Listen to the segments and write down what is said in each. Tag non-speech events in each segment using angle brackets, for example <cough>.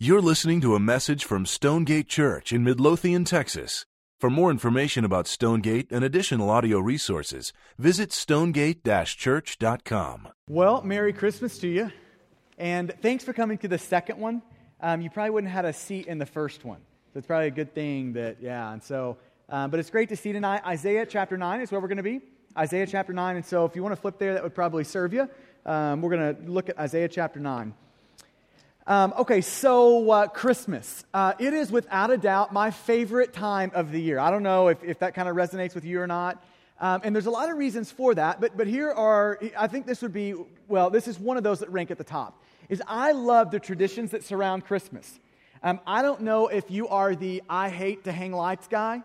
You're listening to a message from Stonegate Church in Midlothian, Texas. For more information about Stonegate and additional audio resources, visit stonegate church.com. Well, Merry Christmas to you. And thanks for coming to the second one. Um, you probably wouldn't have had a seat in the first one. So it's probably a good thing that, yeah. And so, um, but it's great to see tonight. Isaiah chapter 9 is where we're going to be. Isaiah chapter 9. And so if you want to flip there, that would probably serve you. Um, we're going to look at Isaiah chapter 9. Um, okay, so uh, Christmas. Uh, it is without a doubt my favorite time of the year. I don't know if, if that kind of resonates with you or not. Um, and there's a lot of reasons for that, but, but here are, I think this would be, well, this is one of those that rank at the top. Is I love the traditions that surround Christmas. Um, I don't know if you are the I hate to hang lights guy.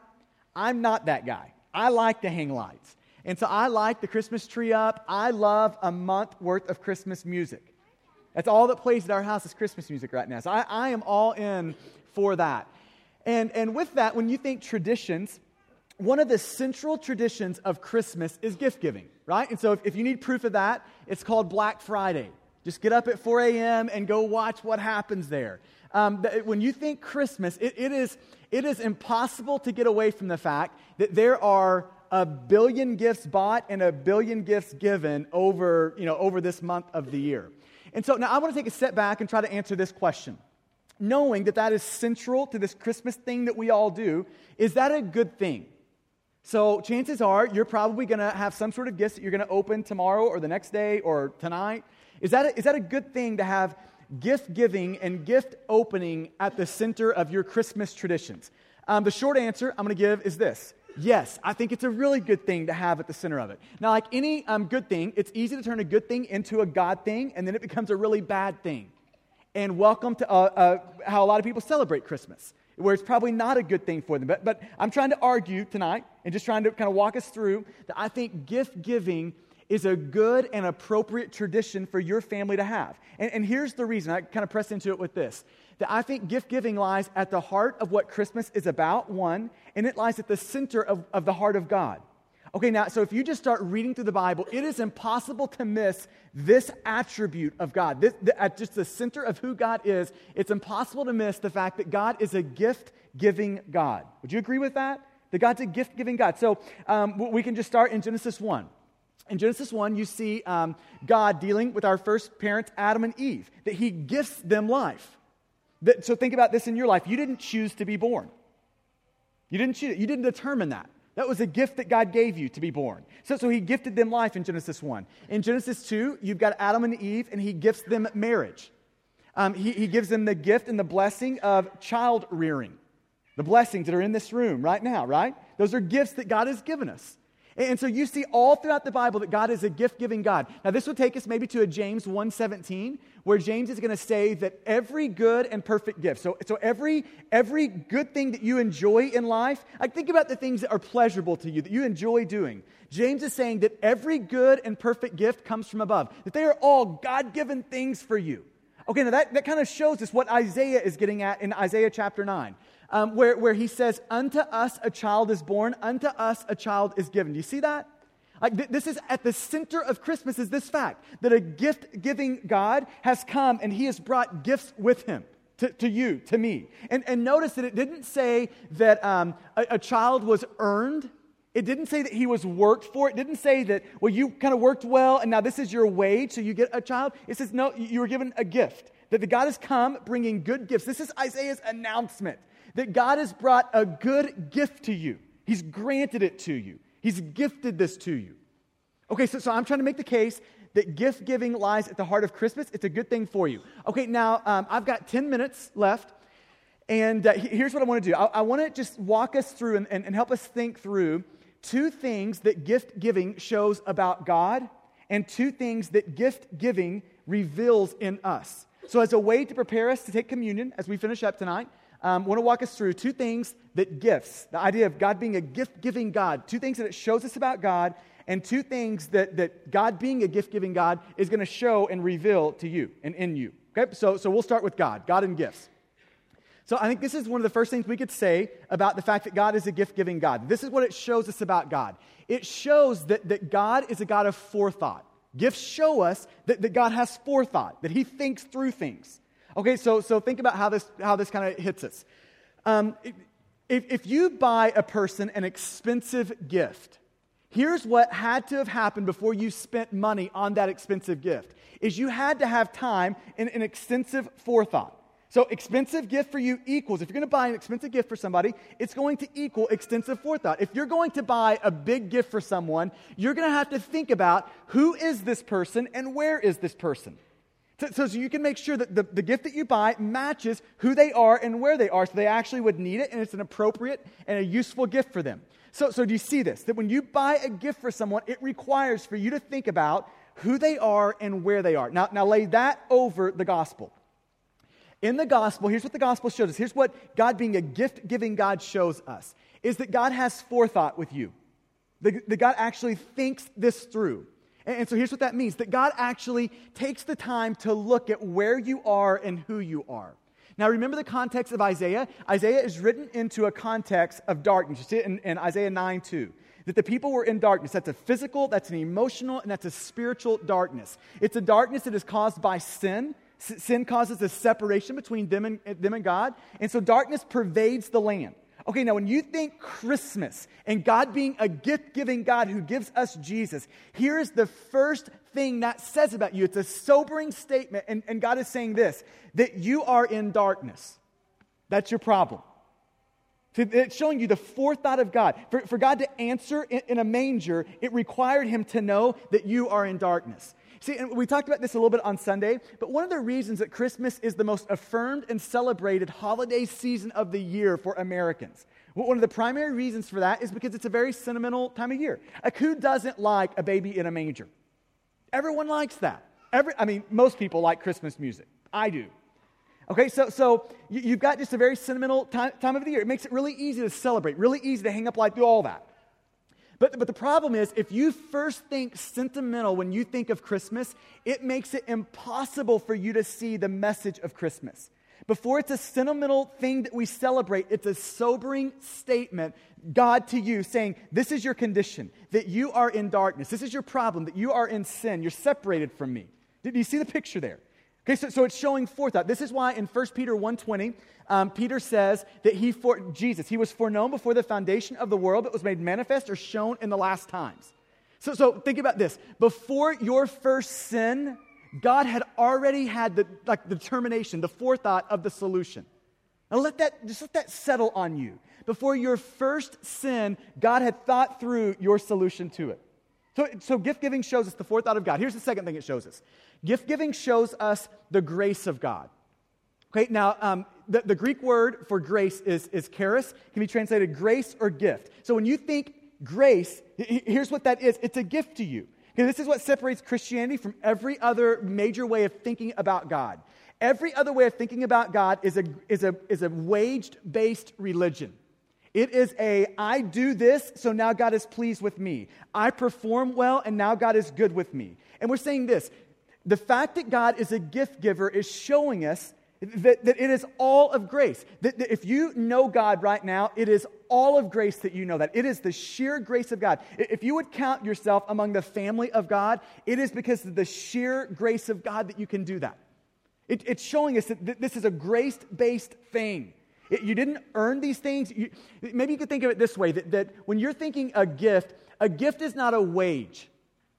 I'm not that guy. I like to hang lights. And so I like the Christmas tree up. I love a month worth of Christmas music. That's all that plays at our house is Christmas music right now. So I, I am all in for that. And, and with that, when you think traditions, one of the central traditions of Christmas is gift giving, right? And so if, if you need proof of that, it's called Black Friday. Just get up at 4 a.m. and go watch what happens there. Um, when you think Christmas, it, it, is, it is impossible to get away from the fact that there are a billion gifts bought and a billion gifts given over, you know, over this month of the year. And so now I want to take a step back and try to answer this question. Knowing that that is central to this Christmas thing that we all do, is that a good thing? So chances are you're probably going to have some sort of gifts that you're going to open tomorrow or the next day or tonight. Is that a, is that a good thing to have gift giving and gift opening at the center of your Christmas traditions? Um, the short answer I'm going to give is this Yes, I think it's a really good thing to have at the center of it. Now, like any um, good thing, it's easy to turn a good thing into a God thing, and then it becomes a really bad thing. And welcome to uh, uh, how a lot of people celebrate Christmas, where it's probably not a good thing for them. But, but I'm trying to argue tonight and just trying to kind of walk us through that I think gift giving is a good and appropriate tradition for your family to have. And, and here's the reason I kind of press into it with this that I think gift giving lies at the heart of what Christmas is about, one, and it lies at the center of, of the heart of God. Okay, now, so if you just start reading through the Bible, it is impossible to miss this attribute of God. This, the, at just the center of who God is, it's impossible to miss the fact that God is a gift giving God. Would you agree with that? That God's a gift giving God. So um, we can just start in Genesis 1. In Genesis 1, you see um, God dealing with our first parents, Adam and Eve, that he gifts them life. So think about this in your life. You didn't choose to be born. You didn't choose You didn't determine that. That was a gift that God gave you to be born. So, so he gifted them life in Genesis 1. In Genesis 2, you've got Adam and Eve, and he gifts them marriage. Um, he, he gives them the gift and the blessing of child rearing. The blessings that are in this room right now, right? Those are gifts that God has given us. And so you see all throughout the Bible that God is a gift-giving God. Now this would take us maybe to a James 1:17 where James is going to say that every good and perfect gift. So, so every every good thing that you enjoy in life, like think about the things that are pleasurable to you that you enjoy doing. James is saying that every good and perfect gift comes from above. That they are all God-given things for you. Okay, now that, that kind of shows us what Isaiah is getting at in Isaiah chapter 9 um, where, where he says, Unto us a child is born, unto us a child is given. Do you see that? Like th- this is at the center of Christmas is this fact that a gift giving God has come and he has brought gifts with him. To, to you, to me. And, and notice that it didn't say that um, a, a child was earned it didn't say that he was worked for. It didn't say that, well, you kind of worked well and now this is your wage, so you get a child. It says, no, you were given a gift. That the God has come bringing good gifts. This is Isaiah's announcement that God has brought a good gift to you. He's granted it to you, He's gifted this to you. Okay, so, so I'm trying to make the case that gift giving lies at the heart of Christmas. It's a good thing for you. Okay, now um, I've got 10 minutes left. And uh, here's what I want to do I, I want to just walk us through and, and, and help us think through two things that gift giving shows about God and two things that gift giving reveals in us. So, as a way to prepare us to take communion as we finish up tonight, um, want to walk us through two things that gifts, the idea of God being a gift giving God, two things that it shows us about God, and two things that, that God being a gift giving God is going to show and reveal to you and in you. Okay, so, so we'll start with God, God and gifts. So I think this is one of the first things we could say about the fact that God is a gift giving God. This is what it shows us about God. It shows that, that God is a God of forethought. Gifts show us that, that God has forethought, that He thinks through things. Okay, so, so think about how this, how this kind of hits us. Um, if, if you buy a person an expensive gift, here's what had to have happened before you spent money on that expensive gift is you had to have time and an extensive forethought. So expensive gift for you equals if you're going to buy an expensive gift for somebody it's going to equal extensive forethought. If you're going to buy a big gift for someone you're going to have to think about who is this person and where is this person so, so, you can make sure that the, the gift that you buy matches who they are and where they are so they actually would need it and it's an appropriate and a useful gift for them so, so do you see this? That when you buy a gift for someone, it requires for you to think about who they are and where they are. Now, now lay that over the gospel. In the gospel, here's what the gospel shows us. Here's what God being a gift giving God shows us is that God has forethought with you. That, that God actually thinks this through. And, so here's what that means that God actually takes the time to look at where you are and who you are. Now, remember the context of Isaiah? Isaiah is written into a context of darkness. You see it in, in Isaiah 9 2 that the people were in darkness. That's a physical, that's an emotional, and that's a spiritual darkness. It's a darkness that is caused by sin. S- sin causes a separation between them and, them and God. And so darkness pervades the land. Okay, now when you think Christmas and God being a gift giving God who gives us Jesus, here is the first thing that says about you. It's a sobering statement, and, and God is saying this that you are in darkness. That's your problem. It's showing you the forethought of God. For, for God to answer in, in a manger, it required him to know that you are in darkness. See, and we talked about this a little bit on Sunday, but one of the reasons that Christmas is the most affirmed and celebrated holiday season of the year for Americans. One of the primary reasons for that is because it's a very sentimental time of year. Like, who doesn't like a baby in a manger? Everyone likes that. Every, I mean, most people like Christmas music. I do. Okay, so, so you, have got just a very sentimental time, time of the year. It makes it really easy to celebrate, really easy to hang up lights, do all that. But, but the problem is, if you first think sentimental when you think of Christmas, it makes it impossible for you to see the message of Christmas. Before it's a sentimental thing that we celebrate, it's a sobering statement, God to you, saying, This is your condition, that you are in darkness. This is your problem, that you are in sin. You're separated from me. Did you see the picture there? Okay, so, so it's showing forethought. This is why in 1 Peter 1.20, um, Peter says that he, for, Jesus, he was foreknown before the foundation of the world, but was made manifest or shown in the last times. So, so think about this. Before your first sin, God had already had the, like, the determination, the forethought of the solution. And let that, just let that settle on you. Before your first sin, God had thought through your solution to it. So, so gift giving shows us the forethought of God. Here's the second thing it shows us gift giving shows us the grace of God. Okay, now um, the, the, Greek word for grace is, is charis, can be translated grace or gift. So when you think grace, here's what that is it's a gift to you. Okay, this is what separates Christianity from every other major way of thinking about God. Every other way of thinking about God is a, is a, is a waged based religion. It is a, I do this, so now God is pleased with me. I perform well, and now God is good with me. And we're saying this the fact that God is a gift giver is showing us that, that it is all of grace. That, that if you know God right now, it is all of grace that you know that. It is the sheer grace of God. If you would count yourself among the family of God, it is because of the sheer grace of God that you can do that. It, it's showing us that this is a grace based thing. You didn't earn these things. You, maybe you could think of it this way that, that when you're thinking a gift, a gift is not a wage.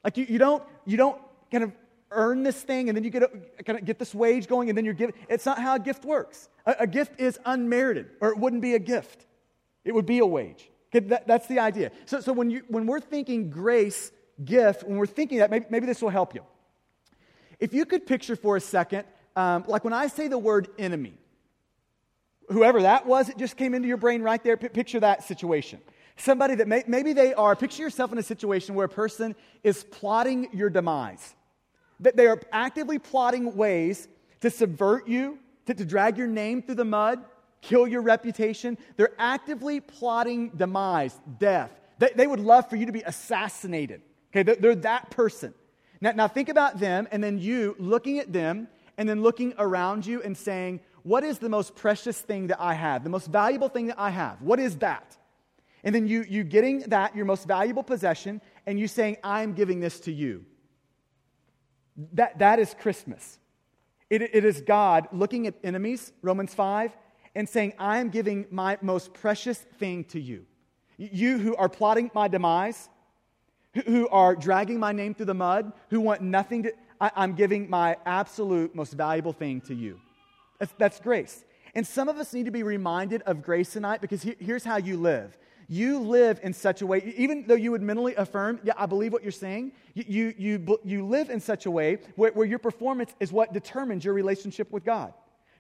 Like you, you, don't, you don't kind of earn this thing and then you get, a, kind of get this wage going and then you're given. It's not how a gift works. A, a gift is unmerited, or it wouldn't be a gift, it would be a wage. Okay, that, that's the idea. So, so when, you, when we're thinking grace, gift, when we're thinking that, maybe, maybe this will help you. If you could picture for a second, um, like when I say the word enemy, whoever that was, it just came into your brain right there. P- picture that situation. Somebody that may, maybe they are, picture yourself in a situation where a person is plotting your demise. That they are actively plotting ways to subvert you, to, to drag your name through the mud, kill your reputation. They're actively plotting demise, death. They, they would love for you to be assassinated. Okay, they're, they're that person. Now, now think about them and then you looking at them and then looking around you and saying, what is the most precious thing that I have? The most valuable thing that I have? What is that? And then you, you getting that, your most valuable possession, and you saying, I'm giving this to you. That, that is Christmas. It, it is God looking at enemies, Romans 5, and saying, I am giving my most precious thing to you. You who are plotting my demise, who are dragging my name through the mud, who want nothing to, I, am giving my absolute most valuable thing to you. That's, that's, grace. And some of us need to be reminded of grace tonight because he, here's how you live. You live in such a way, even though you would mentally affirm, yeah, I believe what you're saying, you, you, you, you live in such a way where, where your performance is what determines your relationship with God.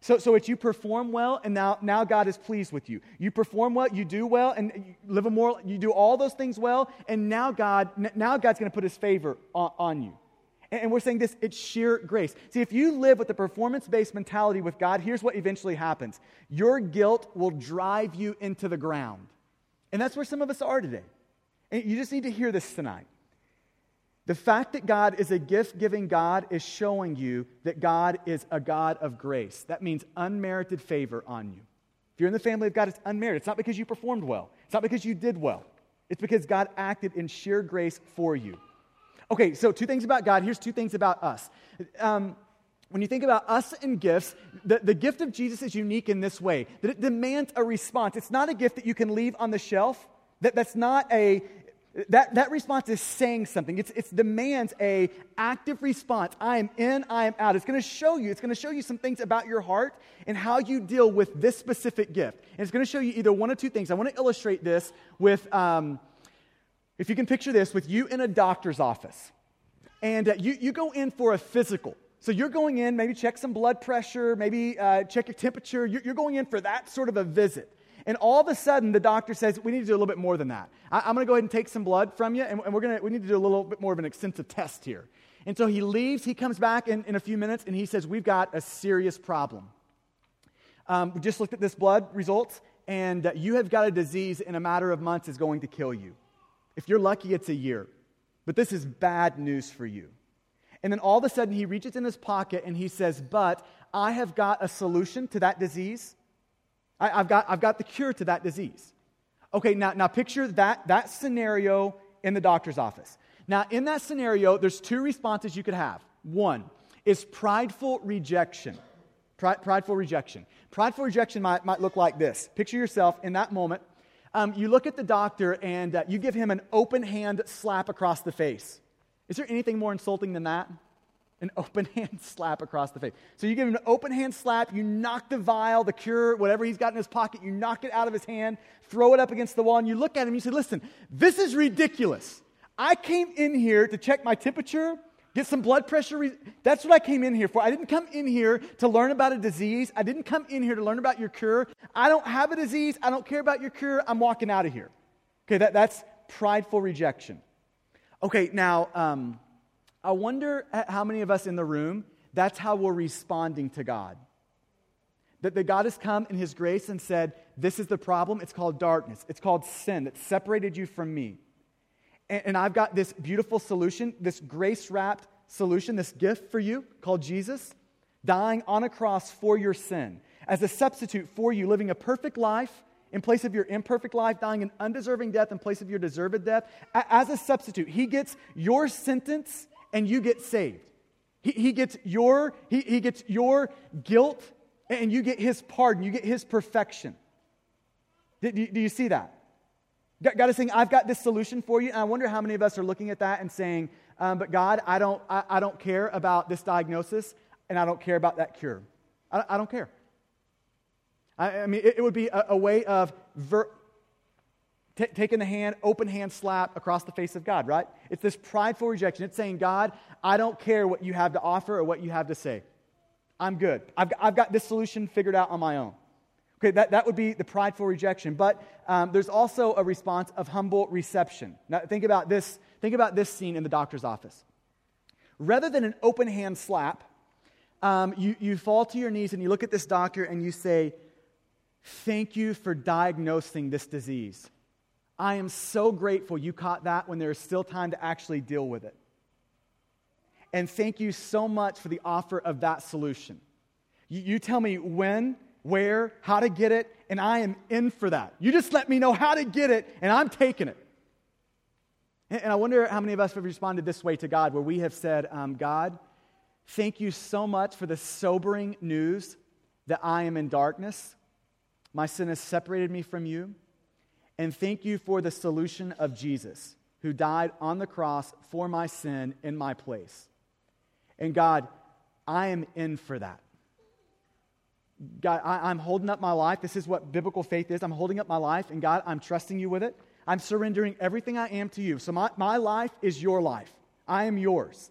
So, so it's you perform well, and now, now God is pleased with you. You perform well, you do well, and you live a moral, you do all those things well, and now God, now God's going to put his favor on, on you. And, and we're saying this, it's sheer grace. See, if you live with a performance based mentality with God, here's what eventually happens your guilt will drive you into the ground. And that's where some of us are today. And you just need to hear this tonight. The fact that God is a gift giving God is showing you that God is a God of grace. That means unmerited favor on you. If you're in the family of God, it's unmerited. It's not because you performed well, it's not because you did well. It's because God acted in sheer grace for you. Okay, so two things about God. Here's two things about us. Um, when you think about us and gifts, the, the gift of Jesus is unique in this way that it demands a response. It's not a gift that you can leave on the shelf. That, that's not a, that, that response is saying something. It's, it demands a active response. I am in, I am out. It's going to show you, it's going to show you some things about your heart and how you deal with this specific gift. And it's going to show you either one or two things. I want to illustrate this with, um, if you can picture this, with you in a doctor's office. And uh, you, you go in for a physical. So you're going in, maybe check some blood pressure, maybe uh, check your temperature. You're, you're going in for that sort of a visit. And all of a sudden, the doctor says, We need to do a little bit more than that. I, am going to go ahead and take some blood from you, and, and we're gonna, we need to do a little bit more of an extensive test here. And so he leaves, he comes back in, in a few minutes, and he says, We've got a serious problem. Um, we just looked at this blood results, and uh, you have got a disease in a matter of months is going to kill you. If you're lucky, it's a year. But this is bad news for you. And then all of a sudden, he reaches in his pocket and he says, But I have got a solution to that disease I, have got, I've got the cure to that disease. Okay, now, now picture that, that scenario in the doctor's office. Now, in that scenario, there's two responses you could have. One is prideful rejection. prideful rejection. Prideful rejection might, might look like this. Picture yourself in that moment. Um, you look at the doctor and uh, you give him an open hand slap across the face. Is there anything more insulting than that? an <laughs> open hand slap across the face. So you give him an open hand slap, you knock the vial, the cure, whatever he's got in his pocket, you knock it out of his hand, throw it up against the wall, and you look at him you say, Listen, this is ridiculous. I came in here to check my temperature, get some blood pressure. Re- That's what I came in here for. I didn't come in here to learn about a disease. I didn't come in here to learn about your cure. I don't have a disease. I don't care about your cure. I'm walking out of here. Okay, that, that's prideful rejection. Okay, now, um, I wonder how many of us in the room, that's how we're responding to God. That, that God has come in His grace and said, This is the problem. It's called darkness, it's called sin that separated you from me. And, and I've got this beautiful solution, this grace wrapped solution, this gift for you called Jesus, dying on a cross for your sin as a substitute for you, living a perfect life in place of your imperfect life, dying an undeserving death in place of your deserved death. As a substitute, He gets your sentence and you get saved. He, he, gets your, he, he gets your guilt and you get his pardon. You get his perfection. Do, do, you see that? God is saying, I've got this solution for you. And I wonder how many of us are looking at that and saying, um, but God, I don't, I, I, don't care about this diagnosis and I don't care about that cure. I, I don't care. I, I mean, it, it, would be a, a way of ver- T- taking the hand, open hand slap across the face of God, right? It's this prideful rejection. It's saying, God, I don't care what you have to offer or what you have to say. I'm good. I've, I've got this solution figured out on my own. Okay, that, that would be the prideful rejection. But um, there's also a response of humble reception. Now, think about this. Think about this scene in the doctor's office. Rather than an open hand slap, um, you, you fall to your knees and you look at this doctor and you say, Thank you for diagnosing this disease. I am so grateful you caught that when there is still time to actually deal with it. And thank you so much for the offer of that solution. You, you, tell me when, where, how to get it, and I am in for that. You just let me know how to get it, and I'm taking it. And, and I wonder how many of us have responded this way to God, where we have said, um, God, thank you so much for the sobering news that I am in darkness. My sin has separated me from you. And thank you for the solution of Jesus, who died on the cross for my sin in my place. And God, I am in for that. God, I, am holding up my life. This is what biblical faith is. I'm holding up my life, and God, I'm trusting you with it. I'm surrendering everything I am to you. So my, my life is your life. I am yours.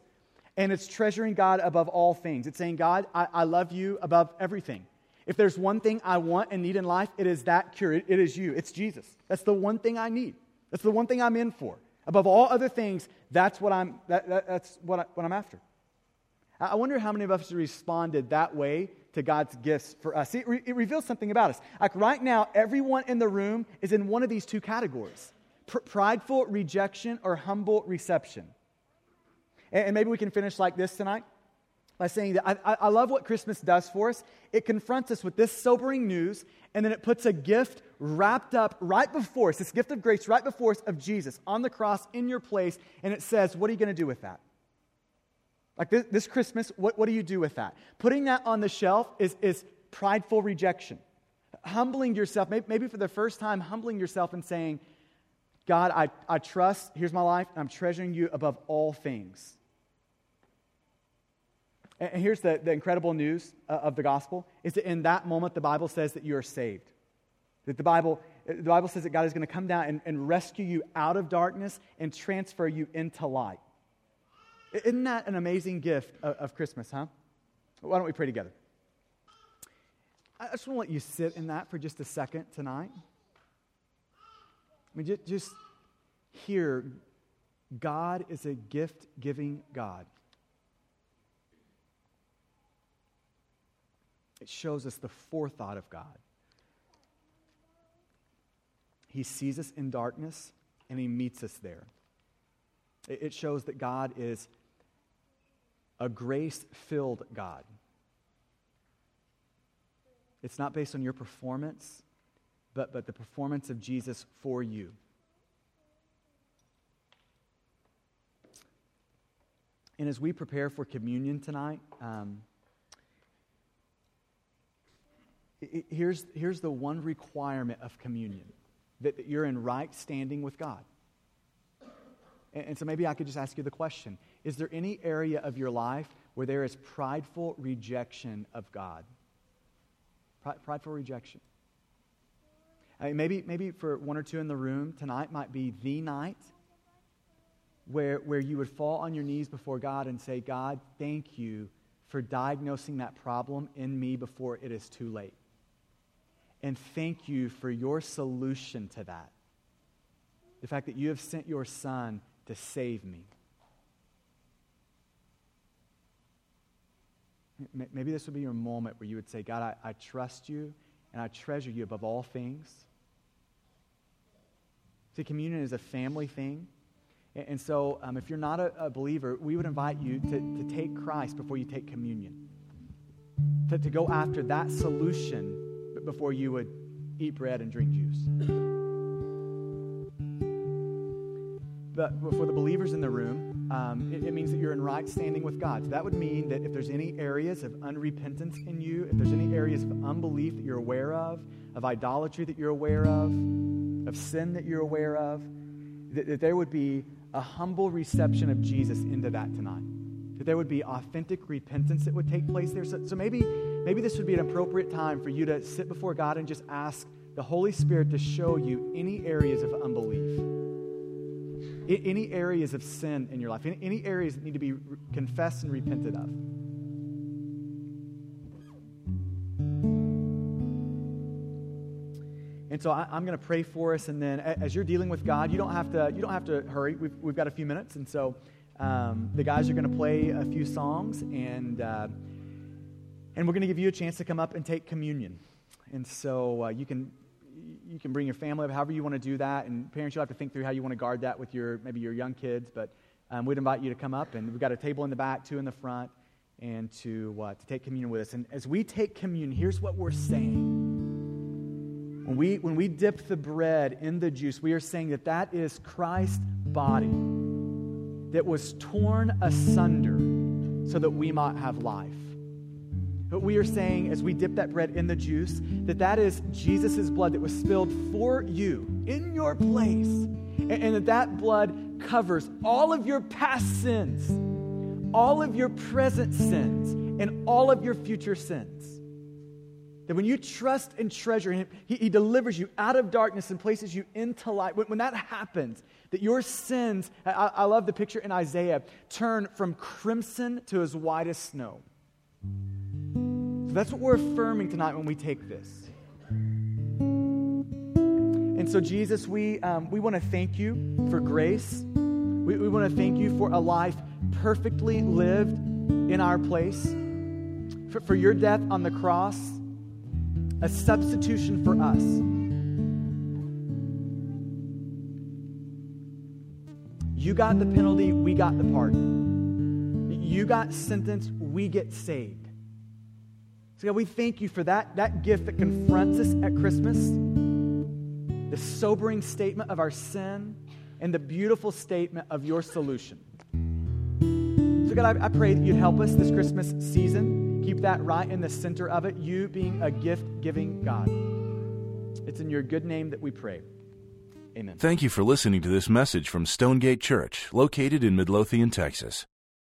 And it's treasuring God above all things. It's saying, God, I, I love you above everything. If there's one thing I want and need in life, it is that cure. It, is you. It's Jesus. That's the one thing I need. That's the one thing I'm in for. Above all other things, that's what I'm, that, that, that's what, I, what I'm after. I wonder how many of us responded that way to God's gifts for us. It, re- it, reveals something about us. Like right now, everyone in the room is in one of these two categories pr- prideful rejection or humble reception. And, and, maybe we can finish like this tonight by saying that I, I love what Christmas does for us. It confronts us with this sobering news, and then it puts a gift wrapped up right before us, this gift of grace right before us of Jesus on the cross in your place, and it says, What are you going to do with that? Like this, this Christmas, what, what do you do with that? Putting that on the shelf is, is prideful rejection. Humbling yourself, maybe, maybe for the first time, humbling yourself and saying, God, I, I trust, here's my life, and I'm treasuring you above all things. And here's the, the incredible news uh, of the gospel is that in that moment, the Bible says that you are saved. That the Bible, the Bible says that God is going to come down and, and rescue you out of darkness and transfer you into light. Isn't that an amazing gift of, of Christmas, huh? Why don't we pray together? I just want to let you sit in that for just a second tonight. I mean, just, just hear God is a gift giving God. It shows us the forethought of God. He sees us in darkness and He meets us there. It shows that God is a grace filled God. It's not based on your performance, but, but the performance of Jesus for you. And as we prepare for communion tonight, um, it, here's, here's the one requirement of communion that, that you're in right standing with God. And, and so maybe I could just ask you the question Is there any area of your life where there is prideful rejection of God? prideful rejection. I mean, maybe, maybe for one or two in the room, tonight might be the night where, where you would fall on your knees before God and say, God, thank you for diagnosing that problem in me before it is too late. And thank you for your solution to that. The fact that you have sent your son to save me. Maybe this would be your moment where you would say, God, I, I trust you and I treasure you above all things. See, communion is a family thing. And so, um, if you're not a, a, believer, we would invite you to, to take Christ before you take communion, to, to go after that solution before you would eat bread and drink juice. But for the believers in the room, um, it, it, means that you're in right standing with God. So that would mean that if there's any areas of unrepentance in you, if there's any areas of unbelief that you're aware of, of idolatry that you're aware of, of sin that you're aware of, that, that there would be a humble reception of Jesus into that tonight. That there would be authentic repentance that would take place there. So, so maybe, maybe this would be an appropriate time for you to sit before God and just ask the Holy Spirit to show you any areas of unbelief any areas of sin in your life, any areas that need to be confessed and repented of. And so I, am going to pray for us, and then as you're dealing with God, you don't have to you don't have to hurry. We've, we've got a few minutes, and so um, the guys are going to play a few songs, and uh, and we're going to give you a chance to come up and take communion. And so uh, you can you can bring your family up, however you want to do that. And parents, you'll have to think through how you want to guard that with your maybe your young kids. But um, we'd invite you to come up, and we've got a table in the back, two in the front, and to uh, to take communion with us. And as we take communion, here's what we're saying. When we when we dip the bread in the juice, we are saying that that is Christ's body that was torn asunder so that we might have life. But we are saying, as we dip that bread in the juice, that that is Jesus' blood that was spilled for you in your place. And, and that that blood covers all of your past sins, all of your present sins, and all of your future sins. That when you trust and treasure Him, He, he delivers you out of darkness and places you into light. When, when that happens, that your sins, I, I love the picture in Isaiah, turn from crimson to as white as snow. That's what we're affirming tonight when we take this. And so, Jesus, we, um, we want to thank you for grace. We, we want to thank you for a life perfectly lived in our place, for, for your death on the cross, a substitution for us. You got the penalty, we got the pardon. You got sentenced, we get saved. So, God, we thank you for that, that gift that confronts us at Christmas, the sobering statement of our sin, and the beautiful statement of your solution. So, God, I, I pray that you'd help us this Christmas season. Keep that right in the center of it, you being a gift giving God. It's in your good name that we pray. Amen. Thank you for listening to this message from Stonegate Church, located in Midlothian, Texas.